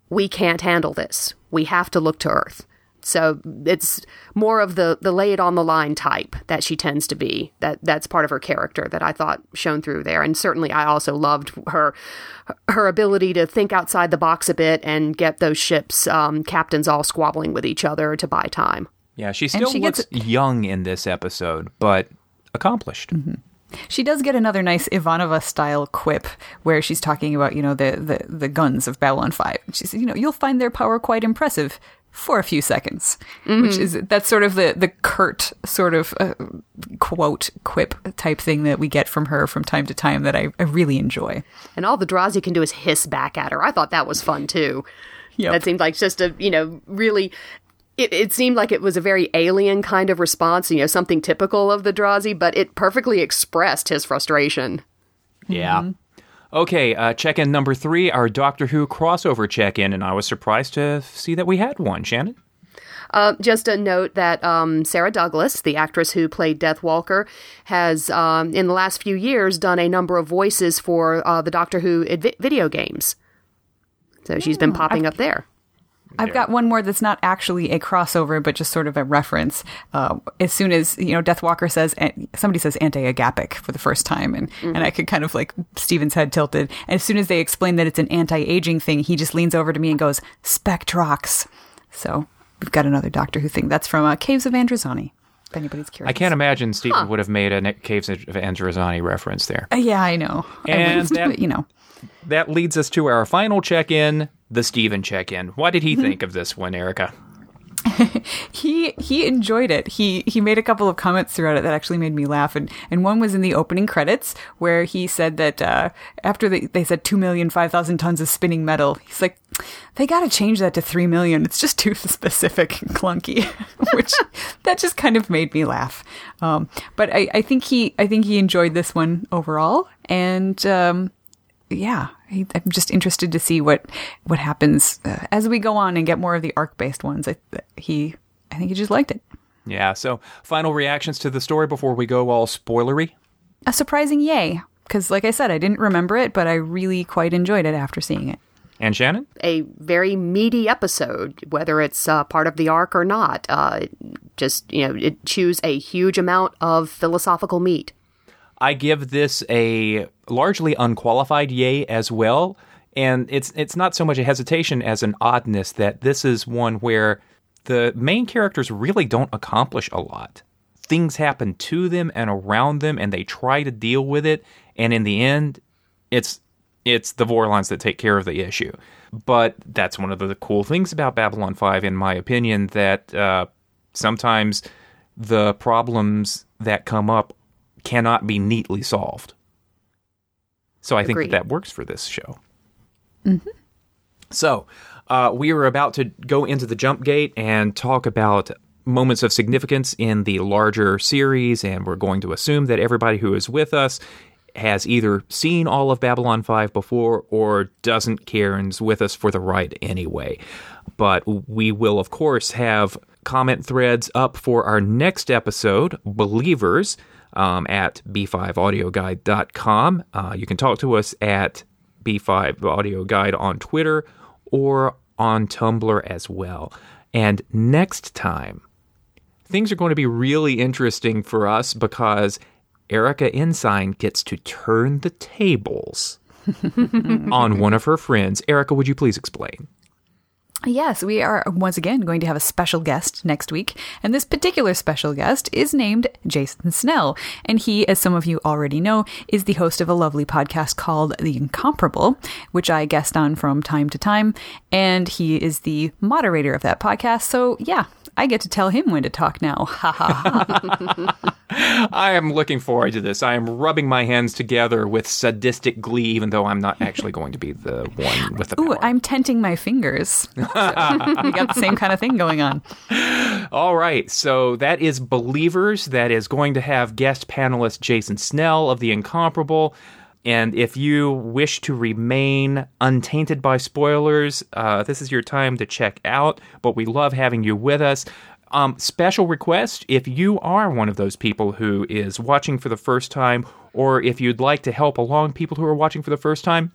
"We can't handle this. We have to look to Earth." So it's more of the the lay it on the line type that she tends to be. That that's part of her character that I thought shone through there. And certainly, I also loved her her ability to think outside the box a bit and get those ships um, captains all squabbling with each other to buy time. Yeah, she still she looks gets- young in this episode, but accomplished. She does get another nice Ivanova style quip where she's talking about, you know, the, the, the guns of Babylon 5. She says, you know, you'll find their power quite impressive for a few seconds, which is, that's sort of the, the curt sort of uh, quote quip type thing that we get from her from time to time that I, I really enjoy. And all the Drazi can do is hiss back at her. I thought that was fun too. Yep. That seemed like just a, you know, really. It, it seemed like it was a very alien kind of response, you know, something typical of the Drazi, but it perfectly expressed his frustration. Yeah. Okay, uh, check in number three, our Doctor Who crossover check in, and I was surprised to see that we had one. Shannon? Uh, just a note that um, Sarah Douglas, the actress who played Death Walker, has um, in the last few years done a number of voices for uh, the Doctor Who vid- video games. So she's been popping up there. I've got one more that's not actually a crossover, but just sort of a reference. Uh, as soon as you know, Deathwalker says somebody says anti-agapic for the first time, and and I could kind of like Steven's head tilted. And as soon as they explain that it's an anti-aging thing, he just leans over to me and goes Spectrox. So we've got another Doctor Who thing. That's from uh, Caves of Androzani. If anybody's curious, I can't imagine Stephen would have made a Caves of Androzani reference there. Uh, yeah, I know. And wouldn't, that- *laughs* but, you know. That leads us to our final check in, the Stephen check in. What did he think of this one, Erica? *laughs* he he enjoyed it. He he made a couple of comments throughout it that actually made me laugh, and and one was in the opening credits where he said that uh, after they they said two million five thousand tons of spinning metal, he's like, they got to change that to three million. It's just too *laughs* specific and clunky, *laughs* which that just kind of made me laugh. Um, but I I think he I think he enjoyed this one overall, and um, yeah, I, I'm just interested to see what what happens uh, as we go on and get more of the arc based ones. I, he, I think he just liked it. Yeah, so final reactions to the story before we go all spoilery. A surprising yay, because like I said, I didn't remember it, but I really quite enjoyed it after seeing it. And Shannon? A very meaty episode, whether it's uh, part of the arc or not. Uh, just you know, it chews a huge amount of philosophical meat. I give this a largely unqualified yay as well. And it's it's not so much a hesitation as an oddness that this is one where the main characters really don't accomplish a lot. Things happen to them and around them and they try to deal with it and in the end it's it's the Vorlons that take care of the issue. But that's one of the cool things about Babylon 5 in my opinion that uh, sometimes the problems that come up cannot be neatly solved. So I think that, that works for this show. So uh, we are about to go into the jump gate and talk about moments of significance in the larger series, and we're going to assume that everybody who is with us has either seen all of Babylon 5 before or doesn't care and's with us for the ride anyway. But we will, of course, have comment threads up for our next episode, Believers, um, at b5audioguide.com. Uh, you can talk to us at b5audioguide on Twitter or on Tumblr as well. And next time, things are going to be really interesting for us because Erica Ensign gets to turn the tables *laughs* on one of her friends. Erica, would you please explain? Yes, we are once again going to have a special guest next week, and this particular special guest is named Jason Snell. And he, as some of you already know, is the host of a lovely podcast called The Incomparable, which I guest on from time to time. And he is the moderator of that podcast. So, yeah, I get to tell him when to talk now. *laughs* Ha ha ha. *laughs* I am looking forward to this. I am rubbing my hands together with sadistic glee, even though I'm not actually going to be the one with the Ooh. I'm tenting my fingers. *laughs* So, we got the same kind of thing going on. All right, so that is Believers. That is going to have guest panelist Jason Snell of The Incomparable. And if you wish to remain untainted by spoilers, uh, this is your time to check out. But we love having you with us. Um, special request if you are one of those people who is watching for the first time, or if you'd like to help along people who are watching for the first time,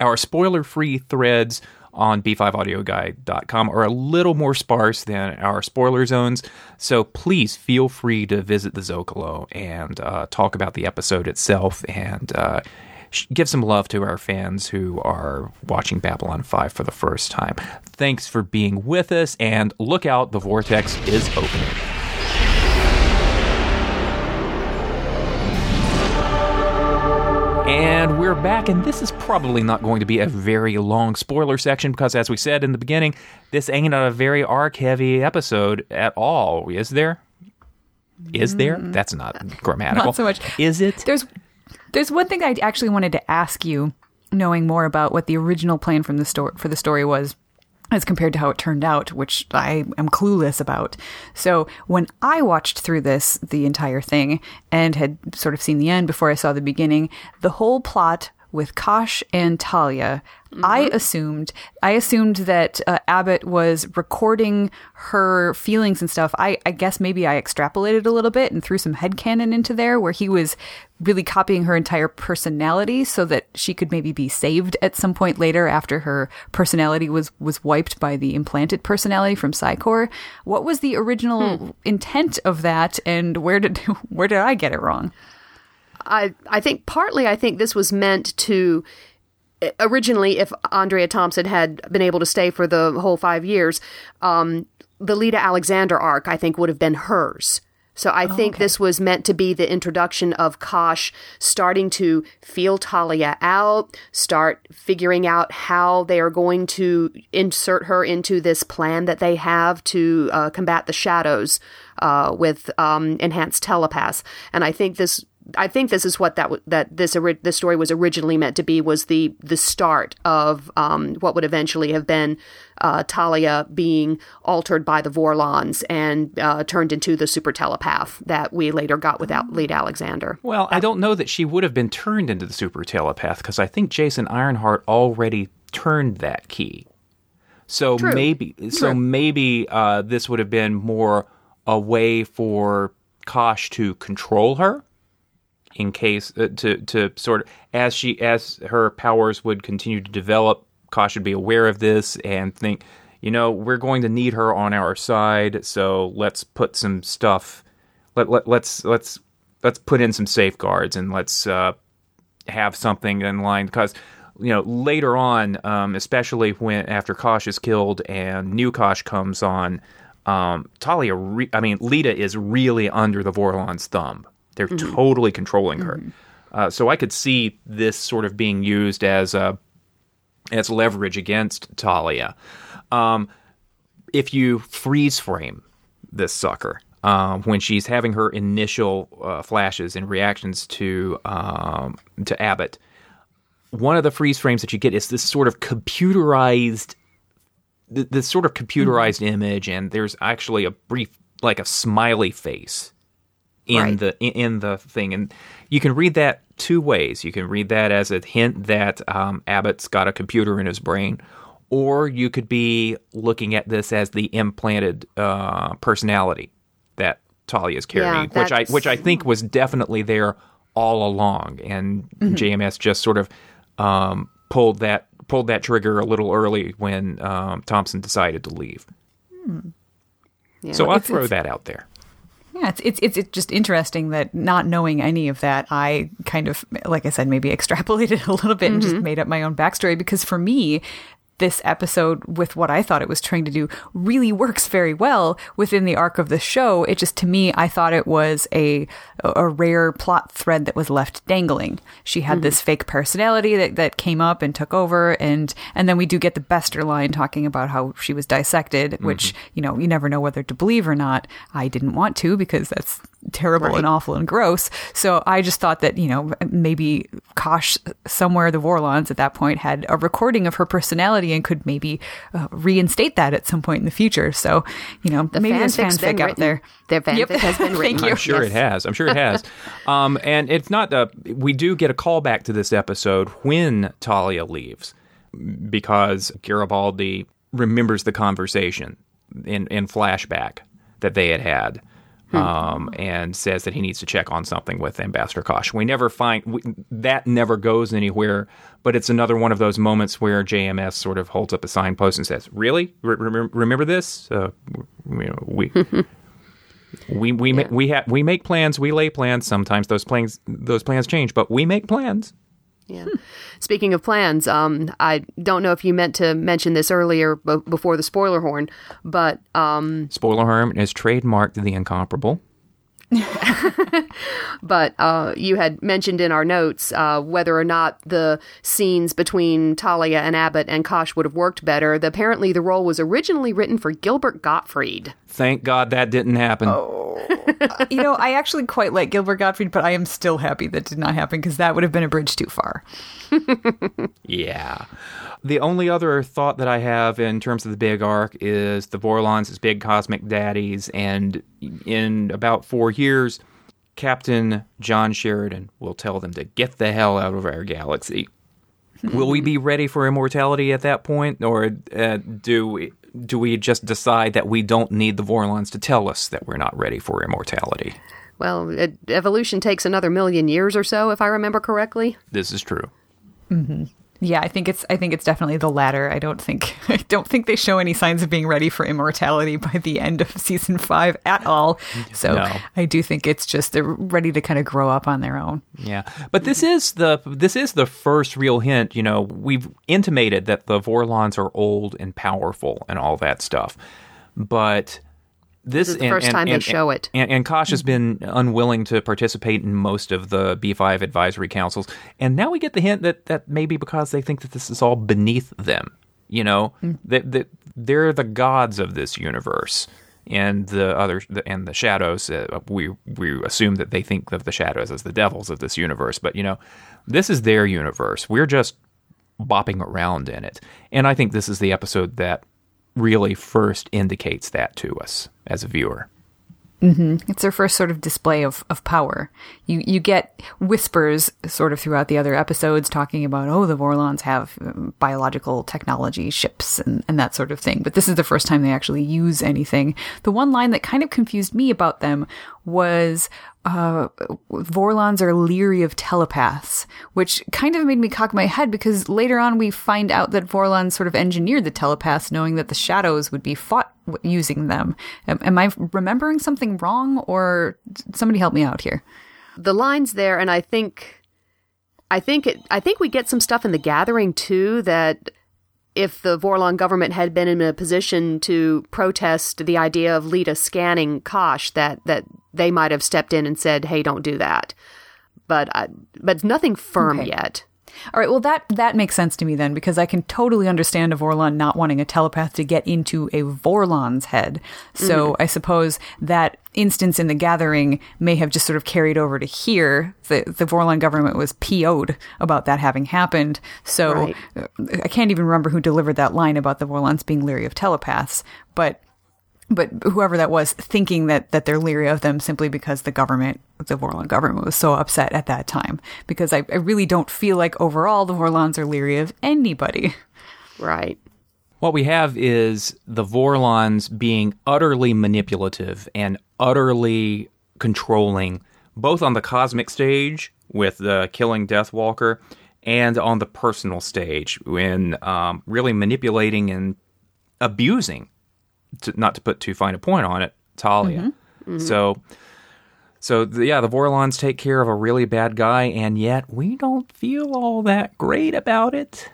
our spoiler free threads on b5audioguide.com are a little more sparse than our spoiler zones. So please feel free to visit the Zocalo and uh, talk about the episode itself and uh, give some love to our fans who are watching Babylon 5 for the first time. Thanks for being with us and look out, the vortex is opening. We're back, and this is probably not going to be a very long spoiler section because, as we said in the beginning, this ain't a very arc heavy episode at all, is there? Is there? Mm. That's not *laughs* grammatical. Not so much. Is it? There's there's one thing I actually wanted to ask you, knowing more about what the original plan from the story for the story was as compared to how it turned out, which I am clueless about. So when I watched through this the entire thing and had sort of seen the end before I saw the beginning, the whole plot with Kosh and Talia, I assumed I assumed that uh, Abbut was recording her feelings and stuff. I, I guess maybe I extrapolated a little bit and threw some headcanon into there where he was really copying her entire personality so that she could maybe be saved at some point later after her personality was was wiped by the implanted personality from Psi Corps. What was the original intent of that and where did *laughs* where did I get it wrong? I I think partly I think this was meant to originally if Andrea Thompson had been able to stay for the whole 5 years um the Lyta Alexander arc I think would have been hers. So I think this was meant to be the introduction of Kosh starting to feel Talia out, start figuring out how they are going to insert her into this plan that they have to uh, combat the shadows uh, with um, enhanced telepaths. And I think this I think this is what that w- that this ori- this story was originally meant to be was the the start of um, what would eventually have been uh, Talia being altered by the Vorlons and uh, turned into the super telepath that we later got without Lyta Alexander. Well, I don't know that she would have been turned into the super telepath because I think Jason Ironheart already turned that key. So True. maybe, so maybe uh, this would have been more a way for Kosh to control her, in case uh, to to sort of as she as her powers would continue to develop. Kosh should be aware of this and think, you know, we're going to need her on our side, so let's put some stuff. Let, let let's let's let's put in some safeguards and let's uh, have something in line because you know later on, um, especially when after Kosh is killed and new Kosh comes on, um, Talia, re- I mean Lyta is really under the Vorlon's thumb. They're totally controlling her. Uh, so I could see this sort of being used as a as leverage against Talia. Um, if you freeze frame this sucker um, when she's having her initial uh, flashes and reactions to um, to Abbut, one of the freeze frames that you get is this sort of computerized, th- this sort of computerized image, and there's actually a brief, like a smiley face in Right. the in, the thing, and you can read that two ways. You can read that as a hint that um, Abbut's got a computer in his brain, or you could be looking at this as the implanted uh, personality that Talia's carrying, which I which I think was definitely there all along, and JMS just sort of um, pulled that pulled that trigger a little early when um, Thompson decided to leave. Yeah. So I'll throw that out there. Yeah, it's, it's it's it's just interesting that not knowing any of that, I kind of, like I said, maybe *laughs* extrapolated a little bit and just mm-hmm. made up my own backstory. Because for me, this episode, with what I thought it was trying to do, really works very well within the arc of the show. It just to me, I thought it was a a rare plot thread that was left dangling. She had mm-hmm. this fake personality that, that came up and took over, and and then we do get the Bester line talking about how she was dissected, mm-hmm. which you know you never know whether to believe or not. I didn't want to because that's terrible and awful and gross. So I just thought that you know maybe Kosh somewhere the Vorlons at that point had a recording of her personality and could maybe uh, reinstate that at some point in the future. So you know maybe there's fanfic's been fanfic out written. there. Their fanfic Yep. has been *laughs* Thank written. you. I'm sure Yes. it has. I'm sure it has. *laughs* um, and it's not. Uh, we do get a callback to this episode when Talia leaves, because Garibaldi remembers the conversation in in flashback that they had had. Um, and says that he needs to check on something with Ambassador Kosh. We never find we, that never goes anywhere, but it's another one of those moments where JMS sort of holds up a signpost and says, "Really, Re- remember, this? Uh, you know, we *laughs* we we ma- we ha- we make plans, we lay plans. Sometimes those plans those plans change, but we make plans. Yeah. Speaking of plans, um, I don't know if you meant to mention this earlier b- before the spoiler horn, but um, Spoiler horn is trademarked the incomparable. *laughs* but uh, you had mentioned in our notes uh, whether or not the scenes between Talia and Abbut and Kosh would have worked better. The, apparently, the role was originally written for Gilbert Gottfried. Thank God that didn't happen. Oh. *laughs* you know, I actually quite like Gilbert Gottfried, but I am still happy that did not happen because that would have been a bridge too far. *laughs* Yeah. The only other thought that I have in terms of the big arc is the Vorlons as big cosmic daddies, and in about four years, Captain John Sheridan will tell them to get the hell out of our galaxy. Will we be ready for immortality at that point, or uh, do we, do we just decide that we don't need the Vorlons to tell us that we're not ready for immortality? Well, it, evolution takes another million years or so, if I remember correctly. This is true. Yeah, I think it's I think it's definitely the latter. I don't think *laughs* I don't think they show any signs of being ready for immortality by the end of season 5 at all. Mm-hmm. So, No. I do think it's just they're ready to kind of grow up on their own. Yeah, but this is the this is the first real hint. You know, we've intimated that the Vorlons are old and powerful and all that stuff, but this, is the and- first and- time they and- show it. And, Kosh has been unwilling to participate in most of the B5 advisory councils, and now we get the hint that that maybe because they think that this is all beneath them. You know, that that they're the gods of this universe. And the other, the, and the shadows. Uh, we we assume that they think of the shadows as the devils of this universe, but you know, this is their universe. We're just bopping around in it, and I think this is the episode that really first indicates that to us as a viewer. It's their first sort of display of, of power. You you get whispers sort of throughout the other episodes talking about oh the Vorlons have um, biological technology ships and, and that sort of thing. But this is the first time they actually use anything. The one line that kind of confused me about them was uh, Vorlons are leery of telepaths, which kind of made me cock my head because later on we find out that Vorlons sort of engineered the telepaths knowing that the shadows would be fought using them. Am, am I remembering something wrong or somebody help me out here? the lines there and i think i think it i think we get some stuff in the gathering too that if the Vorlon government had been in a position to protest the idea of Lyta scanning Kosh, that that they might have stepped in and said, "Hey, don't do that." But I, but nothing firm Okay. yet. All right, well that that makes sense to me then because I can totally understand a Vorlon not wanting a telepath to get into a Vorlon's head. So mm. I suppose that instance in the gathering may have just sort of carried over to here. The the Vorlon government was PO'd about that having happened. So Right. I can't even remember who delivered that line about the Vorlons being leery of telepaths, but but whoever that was thinking that that they're leery of them simply because the government the Vorlon government was so upset at that time because I, I really don't feel like overall the Vorlons are leery of anybody Right. What we have is the Vorlons being utterly manipulative and utterly controlling, both on the cosmic stage with the killing Deathwalker and on the personal stage when um, really manipulating and abusing, to, not to put too fine a point on it, Talia. Mm-hmm. Mm-hmm. So, so the, yeah, the Vorlons take care of a really bad guy, and yet we don't feel all that great about it.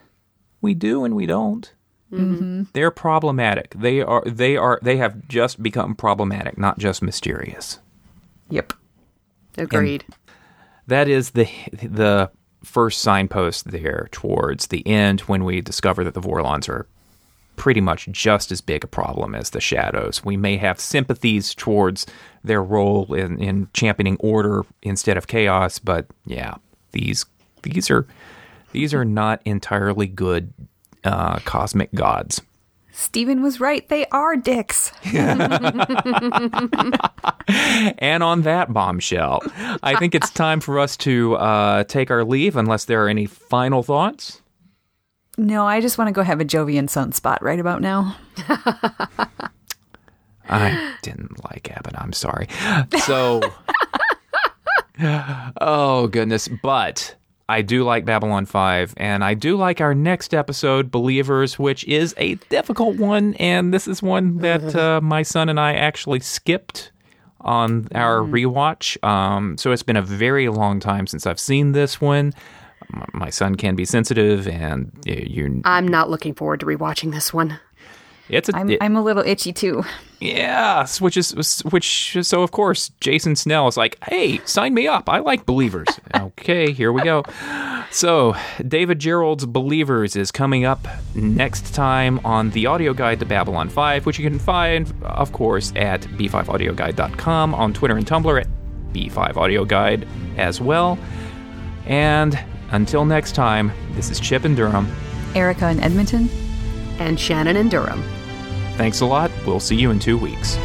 We do and we don't. Mm-hmm. They're problematic. They are. They are. They have just become problematic, not just mysterious. yep Agreed. That is the the first signpost there towards the end when we discover that the Vorlons are pretty much just as big a problem as the Shadows. We may have sympathies towards their role in, in championing order instead of chaos, but yeah, these these are these are not entirely good uh, cosmic gods. Stephen was right they are dicks *laughs* And on that bombshell, I think it's time for us to uh, take our leave unless there are any final thoughts. No I just want to go have a Jovian sunspot right about now *laughs* I didn't like Abbut. I'm sorry. So, *laughs* oh goodness, but I do like Babylon 5, and I do like our next episode, Believers, which is a difficult one, and this is one that *laughs* uh, my son and I actually skipped on our rewatch. Um, so it's been a very long time since I've seen this one. M- My son can be sensitive, and uh, you, I'm not looking forward to rewatching this one. it's a I'm, it- I'm a little itchy too Yeah, which is which. So of course, Jason Snell is like, "Hey, sign me up. I like Believers." *laughs* okay, here we go. So David Gerrold's Believers is coming up next time on the audio guide to Babylon 5, which you can find, of course, at b5audioguide.com on Twitter and Tumblr at b5audioguide as well. And until next time, this is Chip and Durham. Erica in Edmonton And Shannon and Durham. Thanks a lot. We'll see you in two weeks.